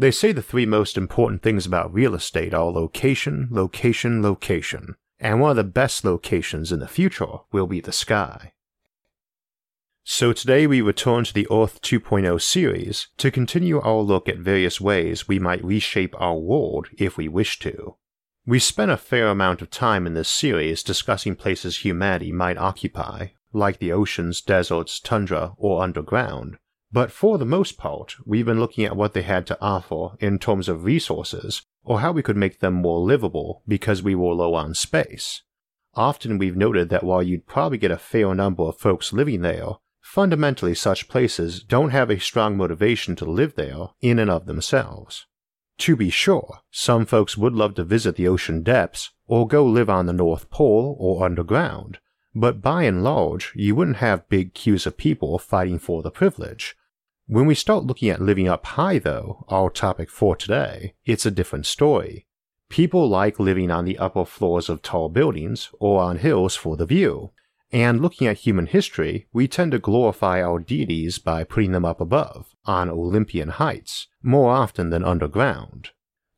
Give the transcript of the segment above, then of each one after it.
They say the three most important things about real estate are location, location, location, and one of the best locations in the future will be the sky. So today we return to the Earth 2.0 series to continue our look at various ways we might reshape our world if we wish to. We spent a fair amount of time in this series discussing places humanity might occupy, like the oceans, deserts, tundra, or underground, but for the most part, we've been looking at what they had to offer in terms of resources, or how we could make them more livable because we were low on space. Often we've noted that while you'd probably get a fair number of folks living there, fundamentally such places don't have a strong motivation to live there in and of themselves. To be sure, some folks would love to visit the ocean depths or go live on the North Pole or underground, but by and large, you wouldn't have big queues of people fighting for the privilege, when we start looking at living up high, though, our topic for today, it's a different story. People like living on the upper floors of tall buildings or on hills for the view, and looking at human history, we tend to glorify our deities by putting them up above, on Olympian heights, more often than underground.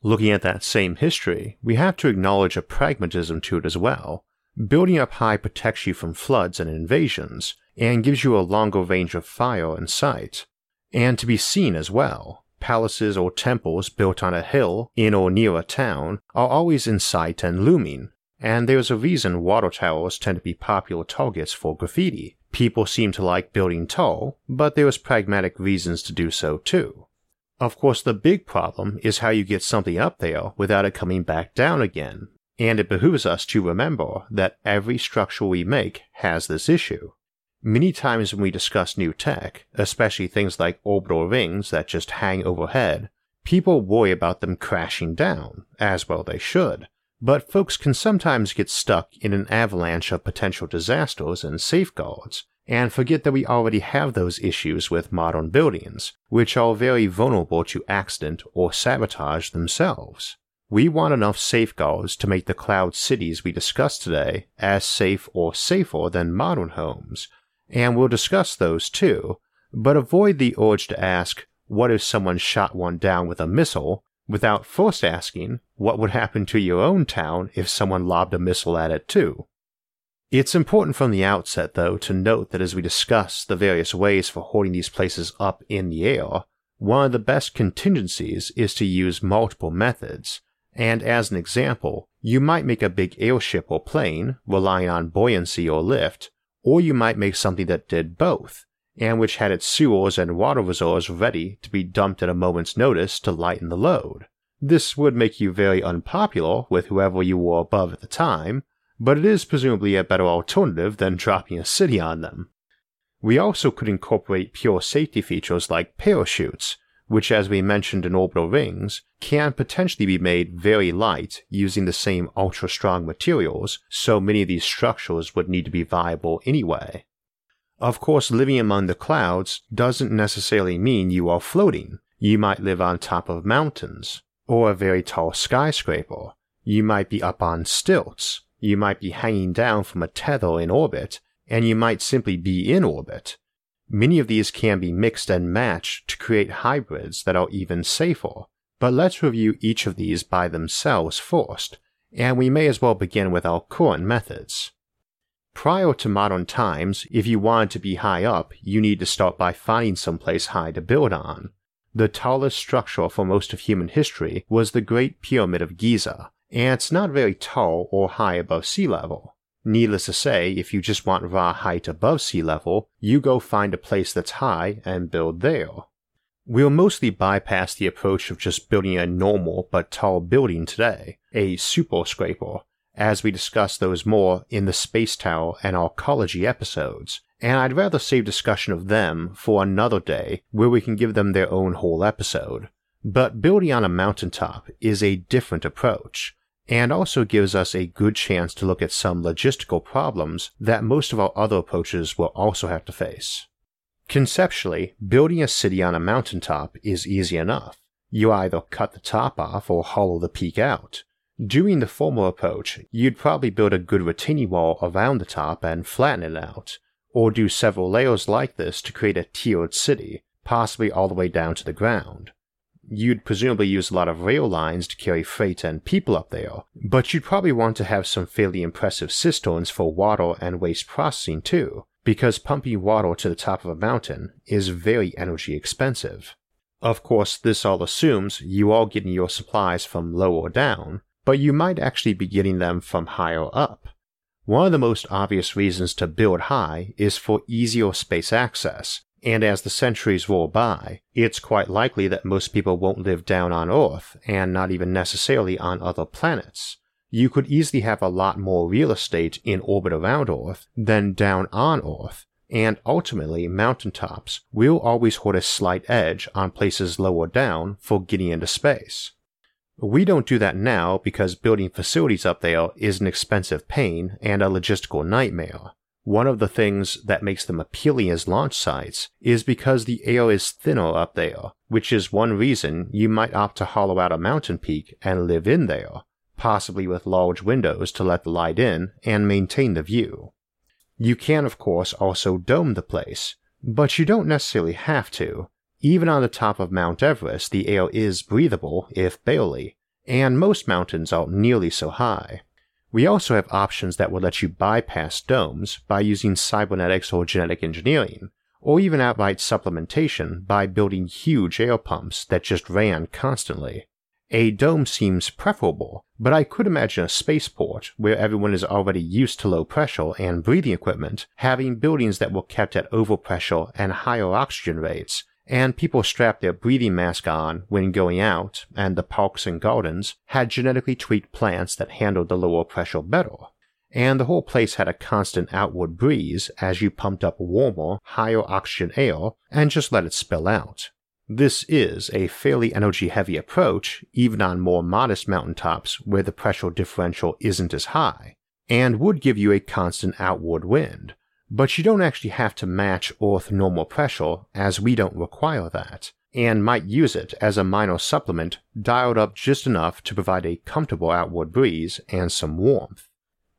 Looking at that same history, we have to acknowledge a pragmatism to it as well. Building up high protects you from floods and invasions, and gives you a longer range of fire and sight, and to be seen as well. Palaces or temples built on a hill in or near a town are always in sight and looming, and there's a reason water towers tend to be popular targets for graffiti. People seem to like building tall, but there's pragmatic reasons to do so too. Of course, the big problem is how you get something up there without it coming back down again, and it behooves us to remember that every structure we make has this issue. Many times when we discuss new tech, especially things like orbital rings that just hang overhead, people worry about them crashing down, as well they should. But folks can sometimes get stuck in an avalanche of potential disasters and safeguards, and forget that we already have those issues with modern buildings, which are very vulnerable to accident or sabotage themselves. We want enough safeguards to make the cloud cities we discuss today as safe or safer than modern homes, and we'll discuss those too, but avoid the urge to ask, what if someone shot one down with a missile, without first asking, what would happen to your own town if someone lobbed a missile at it too? It's important from the outset, though, to note that as we discuss the various ways for holding these places up in the air, one of the best contingencies is to use multiple methods, and as an example, you might make a big airship or plane, relying on buoyancy or lift, or you might make something that did both, and which had its sewers and water reserves ready to be dumped at a moment's notice to lighten the load. This would make you very unpopular with whoever you were above at the time, but it is presumably a better alternative than dropping a city on them. We also could incorporate pure safety features like parachutes, which, as we mentioned in orbital rings, can potentially be made very light using the same ultra strong materials, so many of these structures would need to be viable anyway. Of course, living among the clouds doesn't necessarily mean you are floating. You might live on top of mountains, or a very tall skyscraper. You might be up on stilts. You might be hanging down from a tether in orbit, and you might simply be in orbit. Many of these can be mixed and matched to create hybrids that are even safer, but let's review each of these by themselves first, and we may as well begin with our current methods. Prior to modern times, if you wanted to be high up, you need to start by finding someplace high to build on. The tallest structure for most of human history was the Great Pyramid of Giza, and it's not very tall or high above sea level. Needless to say, if you just want raw height above sea level, you go find a place that's high and build there. We'll mostly bypass the approach of just building a normal but tall building today, a super scraper, as we discuss those more in the Space Tower and Arcology episodes, and I'd rather save discussion of them for another day where we can give them their own whole episode. But building on a mountaintop is a different approach, and also gives us a good chance to look at some logistical problems that most of our other approaches will also have to face. Conceptually, building a city on a mountaintop is easy enough. You either cut the top off or hollow the peak out. Doing the former approach, you'd probably build a good retaining wall around the top and flatten it out, or do several layers like this to create a tiered city, possibly all the way down to the ground. You'd presumably use a lot of rail lines to carry freight and people up there, but you'd probably want to have some fairly impressive cisterns for water and waste processing too, because pumping water to the top of a mountain is very energy expensive. Of course, this all assumes you are getting your supplies from lower down, but you might actually be getting them from higher up. One of the most obvious reasons to build high is for easier space access, and as the centuries roll by, it's quite likely that most people won't live down on Earth, and not even necessarily on other planets. You could easily have a lot more real estate in orbit around Earth than down on Earth, and ultimately mountaintops will always hold a slight edge on places lower down for getting into space. We don't do that now because building facilities up there is an expensive pain and a logistical nightmare. One of the things that makes them appealing as launch sites is because the air is thinner up there, which is one reason you might opt to hollow out a mountain peak and live in there, possibly with large windows to let the light in and maintain the view. You can, of course, also dome the place, but you don't necessarily have to. Even on the top of Mount Everest, the air is breathable, if barely, and most mountains aren't nearly so high. We also have options that will let you bypass domes by using cybernetics or genetic engineering, or even outright supplementation by building huge air pumps that just ran constantly. A dome seems preferable, but I could imagine a spaceport where everyone is already used to low pressure and breathing equipment having buildings that were kept at overpressure and higher oxygen rates, and people strapped their breathing mask on when going out, and the parks and gardens had genetically tweaked plants that handled the lower pressure better. And the whole place had a constant outward breeze as you pumped up warmer, higher oxygen air and just let it spill out. This is a fairly energy heavy approach, even on more modest mountaintops where the pressure differential isn't as high, and would give you a constant outward wind. But you don't actually have to match Earth normal pressure, as we don't require that, and might use it as a minor supplement dialed up just enough to provide a comfortable outward breeze and some warmth.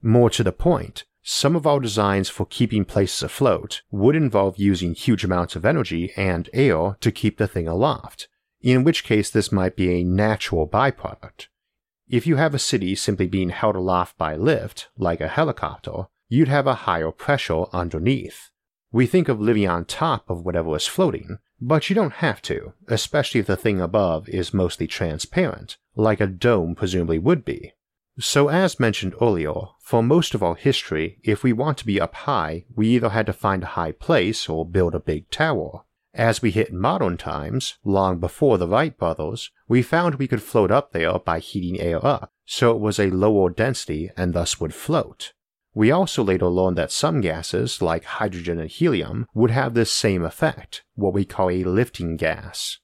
More to the point, some of our designs for keeping places afloat would involve using huge amounts of energy and air to keep the thing aloft, in which case this might be a natural byproduct. If you have a city simply being held aloft by lift, like a helicopter, you'd have a higher pressure underneath. We think of living on top of whatever is floating, but you don't have to, especially if the thing above is mostly transparent, like a dome presumably would be. So, as mentioned earlier, for most of our history, if we want to be up high, we either had to find a high place or build a big tower. As we hit modern times, long before the Wright brothers, we found we could float up there by heating air up, so it was a lower density and thus would float. We also later learned that some gases, like hydrogen and helium, would have this same effect, what we call a lifting gas.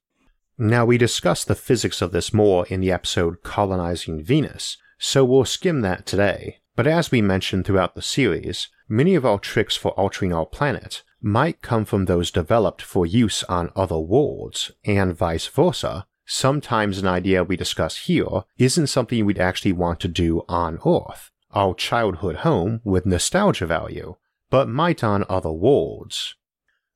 Now, we discussed the physics of this more in the episode Colonizing Venus, so we'll skim that today. But as we mentioned throughout the series, many of our tricks for altering our planet might come from those developed for use on other worlds, and vice versa. Sometimes an idea we discuss here isn't something we'd actually want to do on Earth, our childhood home with nostalgia value, but might on other worlds.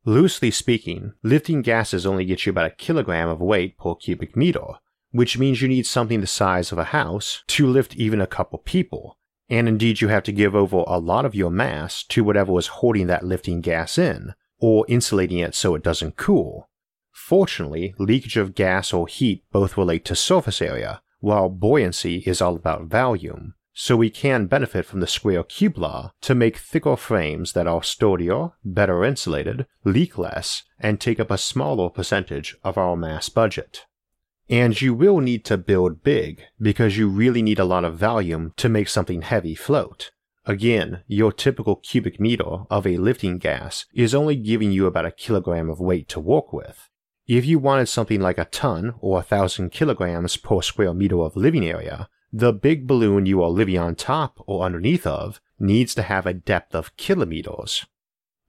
Loosely speaking, lifting gases only get you about a kilogram of weight per cubic meter, which means you need something the size of a house to lift even a couple people, and indeed you have to give over a lot of your mass to whatever is holding that lifting gas in, or insulating it so it doesn't cool. Fortunately, leakage of gas or heat both relate to surface area, while buoyancy is all about volume, so we can benefit from the square cube law to make thicker frames that are sturdier, better insulated, leak less, and take up a smaller percentage of our mass budget. And you will need to build big because you really need a lot of volume to make something heavy float. Again, your typical cubic meter of a lifting gas is only giving you about a kilogram of weight to work with. If you wanted something like a ton or a thousand kilograms per square meter of living area, the big balloon you are living on top or underneath of needs to have a depth of kilometers.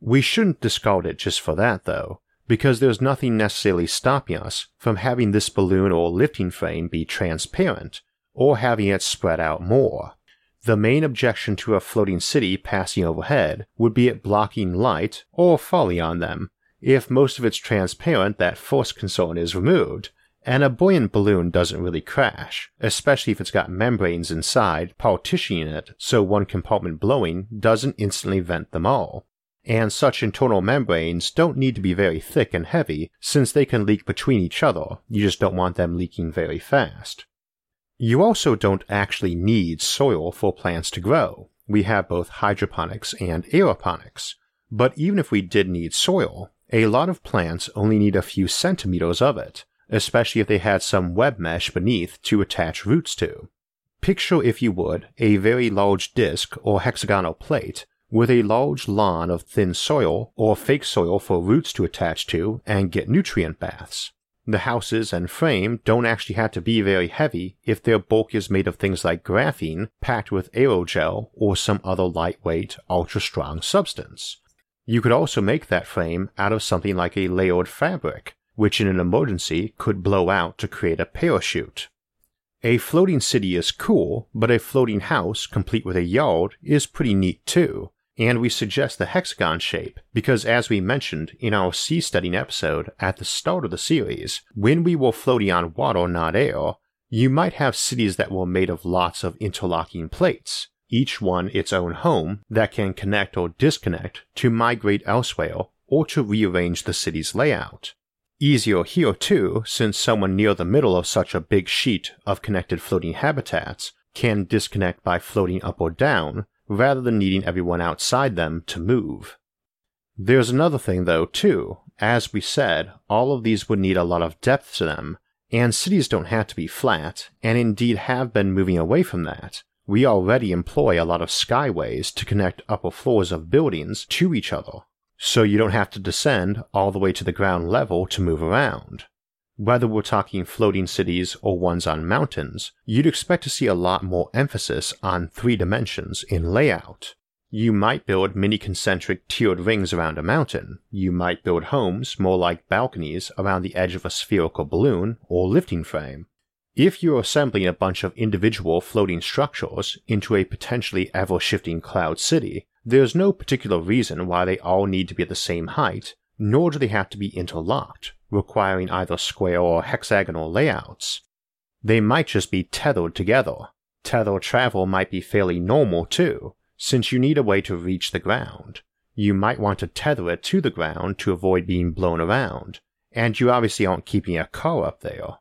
We shouldn't discard it just for that, though, because there's nothing necessarily stopping us from having this balloon or lifting frame be transparent, or having it spread out more. The main objection to a floating city passing overhead would be it blocking light or falling on them. If most of it's transparent, that first concern is removed, and a buoyant balloon doesn't really crash, especially if it's got membranes inside partitioning it so one compartment blowing doesn't instantly vent them all and such internal membranes don't need to be very thick and heavy since they can leak between each other, you just don't want them leaking very fast. You also don't actually need soil for plants to grow. We have both hydroponics and aeroponics. But even if we did need soil, a lot of plants only need a few centimeters of it, especially if they had some web mesh beneath to attach roots to. Picture, if you would, a very large disk or hexagonal plate with a large lawn of thin soil or fake soil for roots to attach to and get nutrient baths. The houses and frame don't actually have to be very heavy if their bulk is made of things like graphene packed with aerogel or some other lightweight, ultra strong substance. You could also make that frame out of something like a layered fabric, which in an emergency could blow out to create a parachute. A floating city is cool, but a floating house complete with a yard is pretty neat too, and we suggest the hexagon shape because, as we mentioned in our seasteading episode at the start of the series, when we were floating on water, not air, you might have cities that were made of lots of interlocking plates, each one its own home that can connect or disconnect to migrate elsewhere or to rearrange the city's layout. Easier here too, since someone near the middle of such a big sheet of connected floating habitats can disconnect by floating up or down rather than needing everyone outside them to move. There's another thing though, too. As we said, all of these would need a lot of depth to them, and cities don't have to be flat, and indeed have been moving away from that. We already employ a lot of skyways to connect upper floors of buildings to each other, so you don't have to descend all the way to the ground level to move around. Whether we're talking floating cities or ones on mountains, you'd expect to see a lot more emphasis on three dimensions in layout. You might build mini concentric tiered rings around a mountain. You might build homes more like balconies around the edge of a spherical balloon or lifting frame. If you're assembling a bunch of individual floating structures into a potentially ever shifting cloud city, there's no particular reason why they all need to be at the same height, nor do they have to be interlocked, requiring either square or hexagonal layouts. They might just be tethered together. Tether travel might be fairly normal too, since you need a way to reach the ground. You might want to tether it to the ground to avoid being blown around, and you obviously aren't keeping a car up there.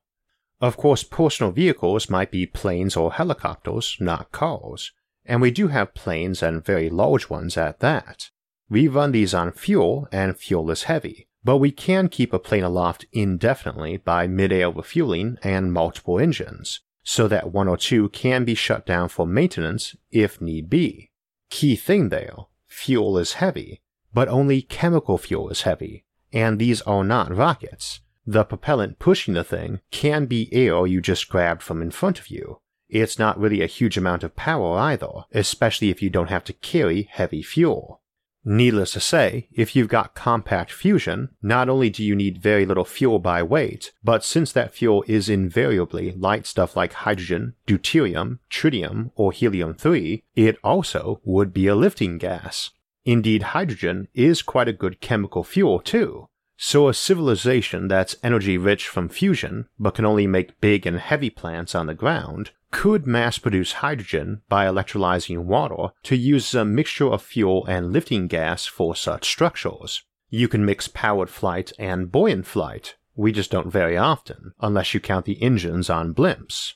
Of course, personal vehicles might be planes or helicopters, not cars, and we do have planes and very large ones at that. We run these on fuel, and fuel is heavy, but we can keep a plane aloft indefinitely by mid-air refueling and multiple engines, so that one or two can be shut down for maintenance if need be. Key thing there, fuel is heavy, but only chemical fuel is heavy, and these are not rockets. The propellant pushing the thing can be air you just grabbed from in front of you. It's not really a huge amount of power either, especially if you don't have to carry heavy fuel. Needless to say, if you've got compact fusion, not only do you need very little fuel by weight, but since that fuel is invariably light stuff like hydrogen, deuterium, tritium, or helium 3, it also would be a lifting gas. Indeed, hydrogen is quite a good chemical fuel too. So a civilization that's energy rich from fusion, but can only make big and heavy plants on the ground, could mass produce hydrogen by electrolyzing water to use a mixture of fuel and lifting gas for such structures. You can mix powered flight and buoyant flight. We just don't very often, unless you count the engines on blimps.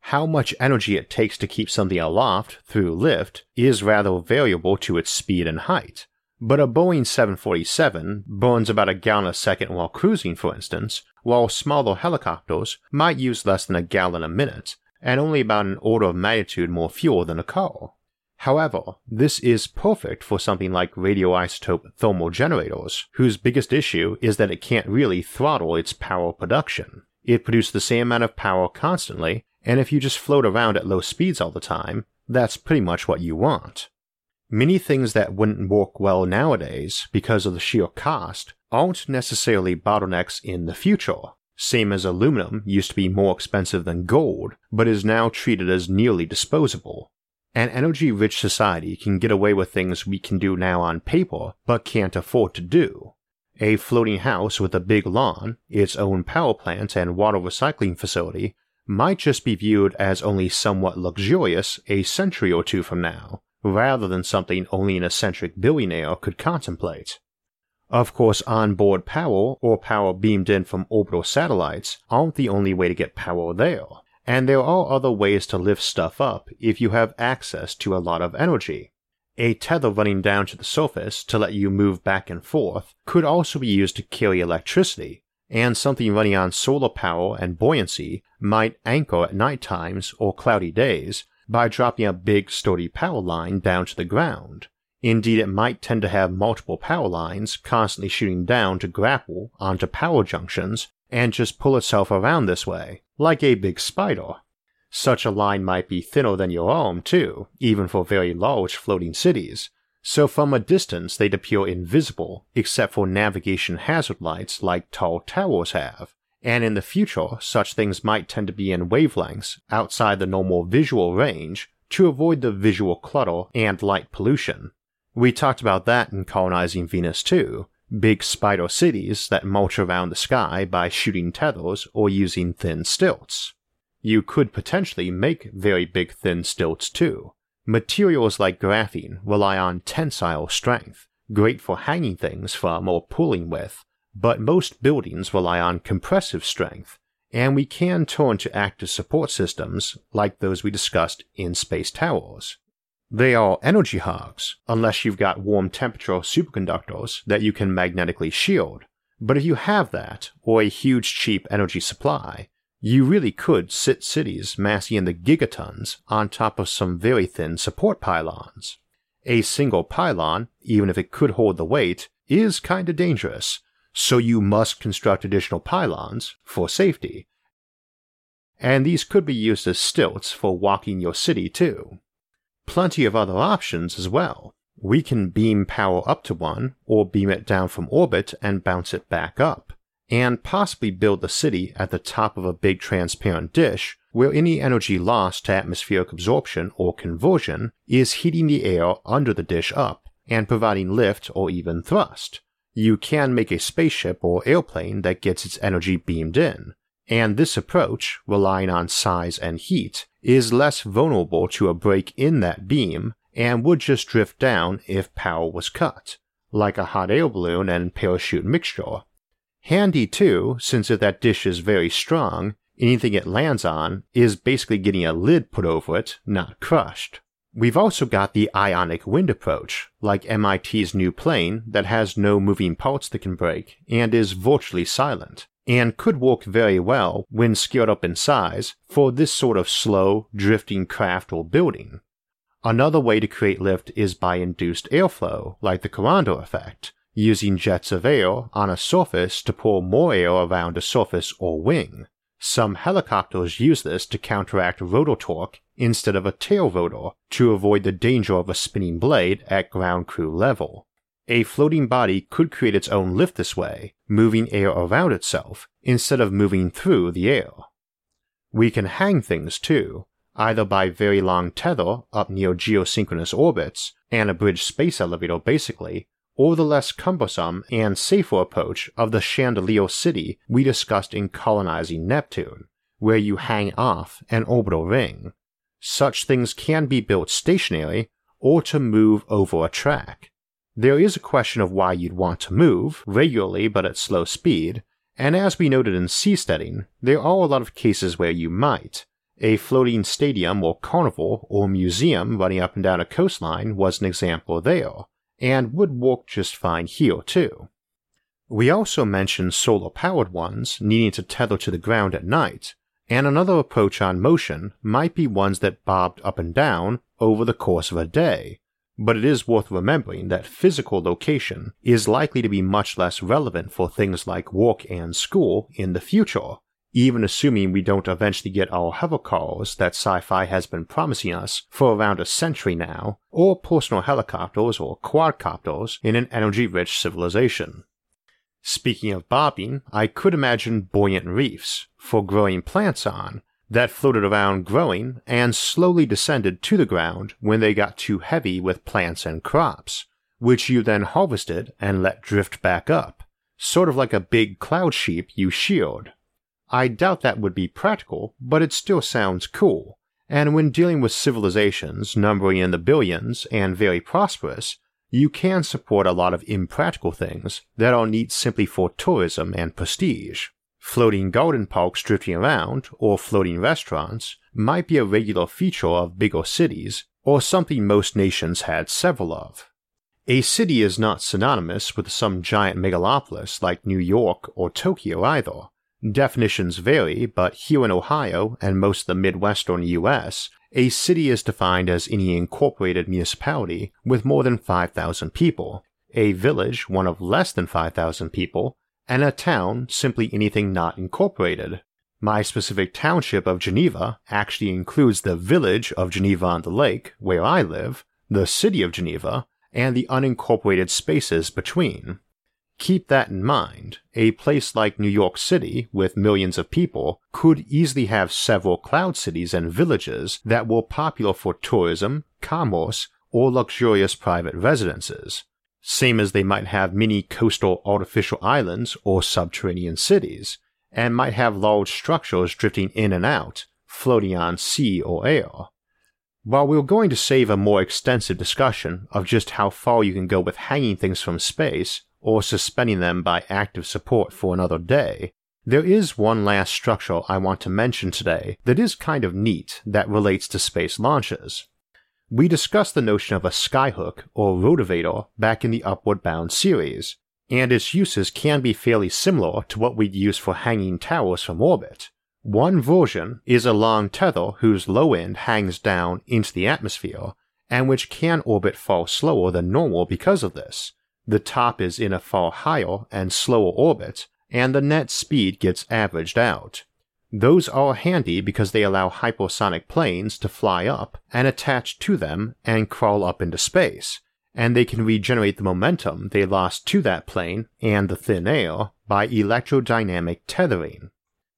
How much energy it takes to keep something aloft through lift is rather variable to its speed and height. But a Boeing 747 burns about a gallon a second while cruising, for instance, while smaller helicopters might use less than a gallon a minute, and only about an order of magnitude more fuel than a car. However, this is perfect for something like radioisotope thermal generators, whose biggest issue is that it can't really throttle its power production. It produces the same amount of power constantly, and if you just float around at low speeds all the time, that's pretty much what you want. Many things that wouldn't work well nowadays because of the sheer cost aren't necessarily bottlenecks in the future, same as aluminum used to be more expensive than gold, but is now treated as nearly disposable. An energy rich society can get away with things we can do now on paper, but can't afford to do. A floating house with a big lawn, its own power plant, and water recycling facility might just be viewed as only somewhat luxurious a century or two from now, rather than something only an eccentric billionaire could contemplate. Of course, onboard power or power beamed in from orbital satellites aren't the only way to get power there, and there are other ways to lift stuff up if you have access to a lot of energy. A tether running down to the surface to let you move back and forth could also be used to carry electricity, and something running on solar power and buoyancy might anchor at night times or cloudy days by dropping a big sturdy power line down to the ground. Indeed, it might tend to have multiple power lines constantly shooting down to grapple onto power junctions and just pull itself around this way, like a big spider. Such a line might be thinner than your arm, too, even for very large floating cities, so from a distance they'd appear invisible except for navigation hazard lights like tall towers have, and in the future such things might tend to be in wavelengths outside the normal visual range to avoid the visual clutter and light pollution. We talked about that in colonizing Venus too. Big spider cities that mulch around the sky by shooting tethers or using thin stilts. You could potentially make very big thin stilts too. Materials like graphene rely on tensile strength, great for hanging things from or pulling with, but most buildings rely on compressive strength, and we can turn to active support systems like those we discussed in space towers. They are energy hogs, unless you've got warm temperature superconductors that you can magnetically shield. But if you have that, or a huge cheap energy supply, you really could sit cities massing in the gigatons on top of some very thin support pylons. A single pylon, even if it could hold the weight, is kinda dangerous, so you must construct additional pylons for safety. And these could be used as stilts for walking your city too plenty of other options as well. We can beam power up to one, or beam it down from orbit and bounce it back up, and possibly build the city at the top of a big transparent dish where any energy lost to atmospheric absorption or conversion is heating the air under the dish up and providing lift or even thrust. You can make a spaceship or airplane that gets its energy beamed in, and this approach, relying on size and heat, is less vulnerable to a break in that beam and would just drift down if power was cut, like a hot air balloon and parachute mixture. Handy too, since if that dish is very strong, anything it lands on is basically getting a lid put over it, not crushed. We've also got the ionic wind approach, like MIT's new plane that has no moving parts that can break and is virtually silent and could work very well when scaled up in size for this sort of slow, drifting craft or building. Another way to create lift is by induced airflow, like the Coandă effect, using jets of air on a surface to pull more air around a surface or wing. Some helicopters use this to counteract rotor torque instead of a tail rotor to avoid the danger of a spinning blade at ground crew level. A floating body could create its own lift this way, moving air around itself instead of moving through the air. We can hang things too, either by very long tether up near geosynchronous orbits and a bridge space elevator basically, or the less cumbersome and safer approach of the chandelier city we discussed in colonizing Neptune, where you hang off an orbital ring. Such things can be built stationary or to move over a track. There is a question of why you'd want to move, regularly but at slow speed, and as we noted in seasteading, there are a lot of cases where you might. A floating stadium or carnival or museum running up and down a coastline was an example there, and would work just fine here too. We also mentioned solar powered ones needing to tether to the ground at night, and another approach on motion might be ones that bobbed up and down over the course of a day, but it is worth remembering that physical location is likely to be much less relevant for things like work and school in the future, even assuming we don't eventually get our hovercars that sci fi has been promising us for around a century now, or personal helicopters or quadcopters in an energy rich civilization. Speaking of bobbing, I could imagine buoyant reefs for growing plants on that floated around growing and slowly descended to the ground when they got too heavy with plants and crops, which you then harvested and let drift back up, sort of like a big cloud sheep you sheared. I doubt that would be practical, but it still sounds cool, and when dealing with civilizations numbering in the billions and very prosperous, you can support a lot of impractical things that are neat simply for tourism and prestige. Floating garden parks drifting around, or floating restaurants, might be a regular feature of bigger cities, or something most nations had several of. A city is not synonymous with some giant megalopolis like New York or Tokyo either. Definitions vary, but here in Ohio and most of the Midwestern US, a city is defined as any incorporated municipality with more than 5,000 people, a village one of less than 5,000 people, and a town simply anything not incorporated. My specific township of Geneva actually includes the village of Geneva on the Lake, where I live, the city of Geneva, and the unincorporated spaces between. Keep that in mind. A place like New York City, with millions of people, could easily have several cloud cities and villages that were popular for tourism, commerce, or luxurious private residences same as they might have many coastal artificial islands or subterranean cities, and might have large structures drifting in and out, floating on sea or air. While we're going to save a more extensive discussion of just how far you can go with hanging things from space or suspending them by active support for another day, there is one last structure I want to mention today that is kind of neat that relates to space launches. We discussed the notion of a skyhook or rotavator back in the Upward Bound series, and its uses can be fairly similar to what we'd use for hanging towers from orbit. One version is a long tether whose low end hangs down into the atmosphere, and which can orbit far slower than normal because of this. The top is in a far higher and slower orbit, and the net speed gets averaged out. Those are handy because they allow hypersonic planes to fly up and attach to them and crawl up into space, and they can regenerate the momentum they lost to that plane and the thin air by electrodynamic tethering.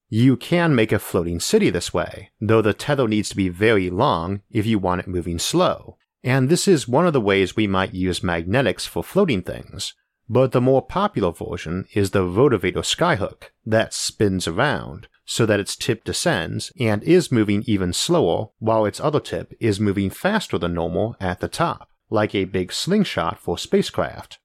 You can make a floating city this way, though the tether needs to be very long if you want it moving slow, and this is one of the ways we might use magnetics for floating things. But the more popular version is the rotavator skyhook that spins around, so that its tip descends and is moving even slower while its other tip is moving faster than normal at the top, like a big slingshot for spacecraft.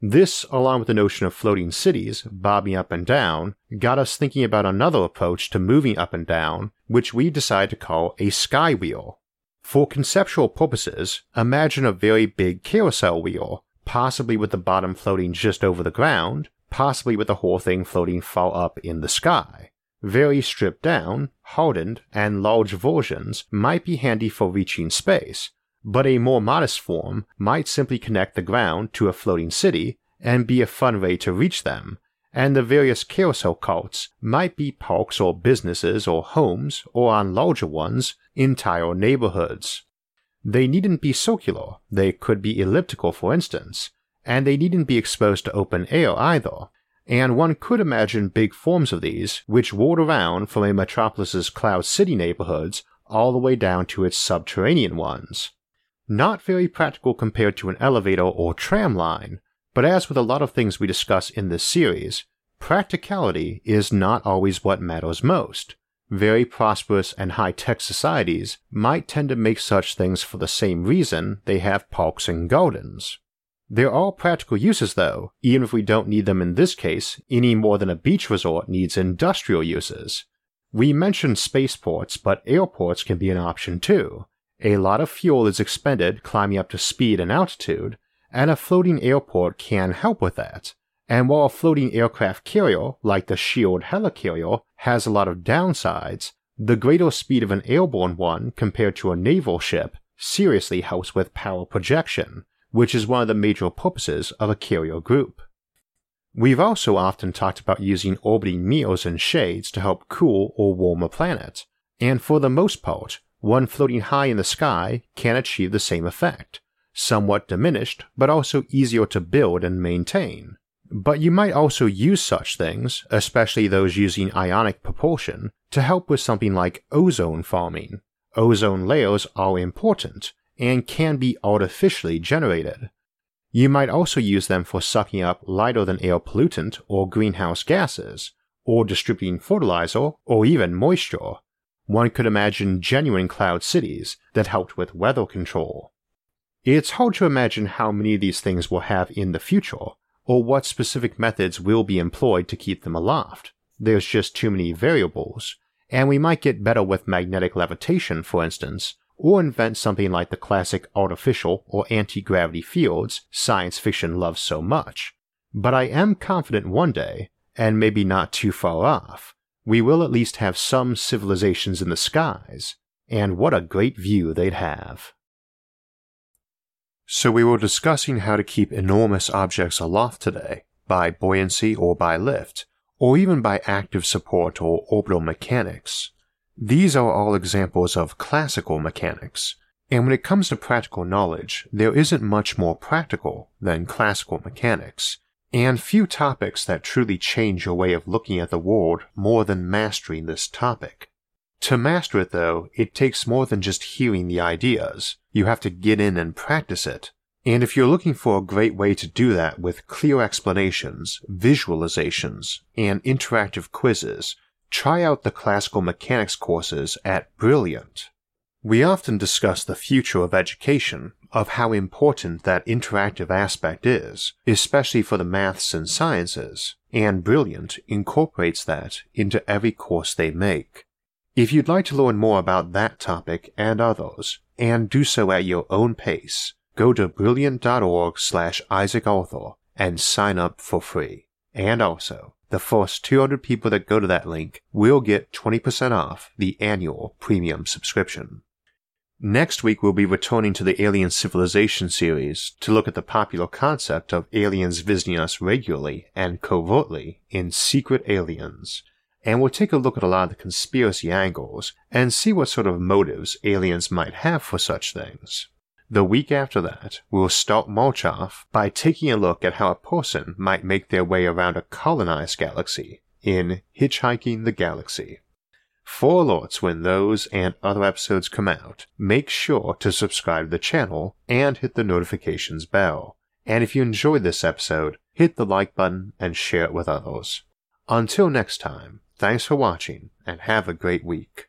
This, along with the notion of floating cities bobbing up and down, got us thinking about another approach to moving up and down, which we decided to call a sky wheel. For conceptual purposes, imagine a very big carousel wheel, possibly with the bottom floating just over the ground, possibly with the whole thing floating far up in the sky. Very stripped down, hardened, and large versions might be handy for reaching space, but a more modest form might simply connect the ground to a floating city and be a fun way to reach them, and the various carousel carts might be parks or businesses or homes, or on larger ones, entire neighborhoods. They needn't be circular, they could be elliptical for instance, and they needn't be exposed to open air either, and one could imagine big forms of these which rolled around from a metropolis's cloud city neighborhoods all the way down to its subterranean ones. Not very practical compared to an elevator or tram line, but as with a lot of things we discuss in this series, practicality is not always what matters most. Very prosperous and high tech societies might tend to make such things for the same reason they have parks and gardens. They're all practical uses though, even if we don't need them in this case any more than a beach resort needs industrial uses. We mentioned spaceports, but airports can be an option too. A lot of fuel is expended climbing up to speed and altitude, and a floating airport can help with that. And while a floating aircraft carrier, like the Shield helicarrier, has a lot of downsides, the greater speed of an airborne one compared to a naval ship seriously helps with power projection, which is one of the major purposes of a carrier group. We've also often talked about using orbiting mirrors and shades to help cool or warm a planet, and for the most part, one floating high in the sky can achieve the same effect, somewhat diminished but also easier to build and maintain. But you might also use such things, especially those using ionic propulsion, to help with something like ozone farming. Ozone layers are important and can be artificially generated, you might also use them for sucking up lighter than air pollutant or greenhouse gases, or distributing fertilizer or even moisture. One could imagine genuine cloud cities that helped with weather control. It's hard to imagine how many of these things we'll have in the future, or what specific methods will be employed to keep them aloft. There's just too many variables, and we might get better with magnetic levitation, for instance, or invent something like the classic artificial or anti gravity fields science fiction loves so much. But I am confident one day, and maybe not too far off, we will at least have some civilizations in the skies, and what a great view they'd have. So we were discussing how to keep enormous objects aloft today, by buoyancy or by lift, or even by active support or orbital mechanics. These are all examples of classical mechanics, and when it comes to practical knowledge, there isn't much more practical than classical mechanics, and few topics that truly change your way of looking at the world more than mastering this topic. To master it, though, it takes more than just hearing the ideas. You have to get in and practice it. And if you're looking for a great way to do that with clear explanations, visualizations, and interactive quizzes, try out the classical mechanics courses at Brilliant. We often discuss the future of education, of how important that interactive aspect is, especially for the maths and sciences, and Brilliant incorporates that into every course they make. If you'd like to learn more about that topic and others, and do so at your own pace, go to brilliant.org slash Isaac Arthur and sign up for free. And also, the first 200 people that go to that link will get 20% off the annual premium subscription. Next week, we'll be returning to the Alien Civilization series to look at the popular concept of aliens visiting us regularly and covertly in Secret Aliens. And we'll take a look at a lot of the conspiracy angles and see what sort of motives aliens might have for such things. The week after that, we'll start March by taking a look at how a person might make their way around a colonized galaxy in Hitchhiking the Galaxy. For alerts when those and other episodes come out, make sure to subscribe to the channel and hit the notifications bell. And if you enjoyed this episode, hit the like button and share it with others. Until next time, thanks for watching and have a great week.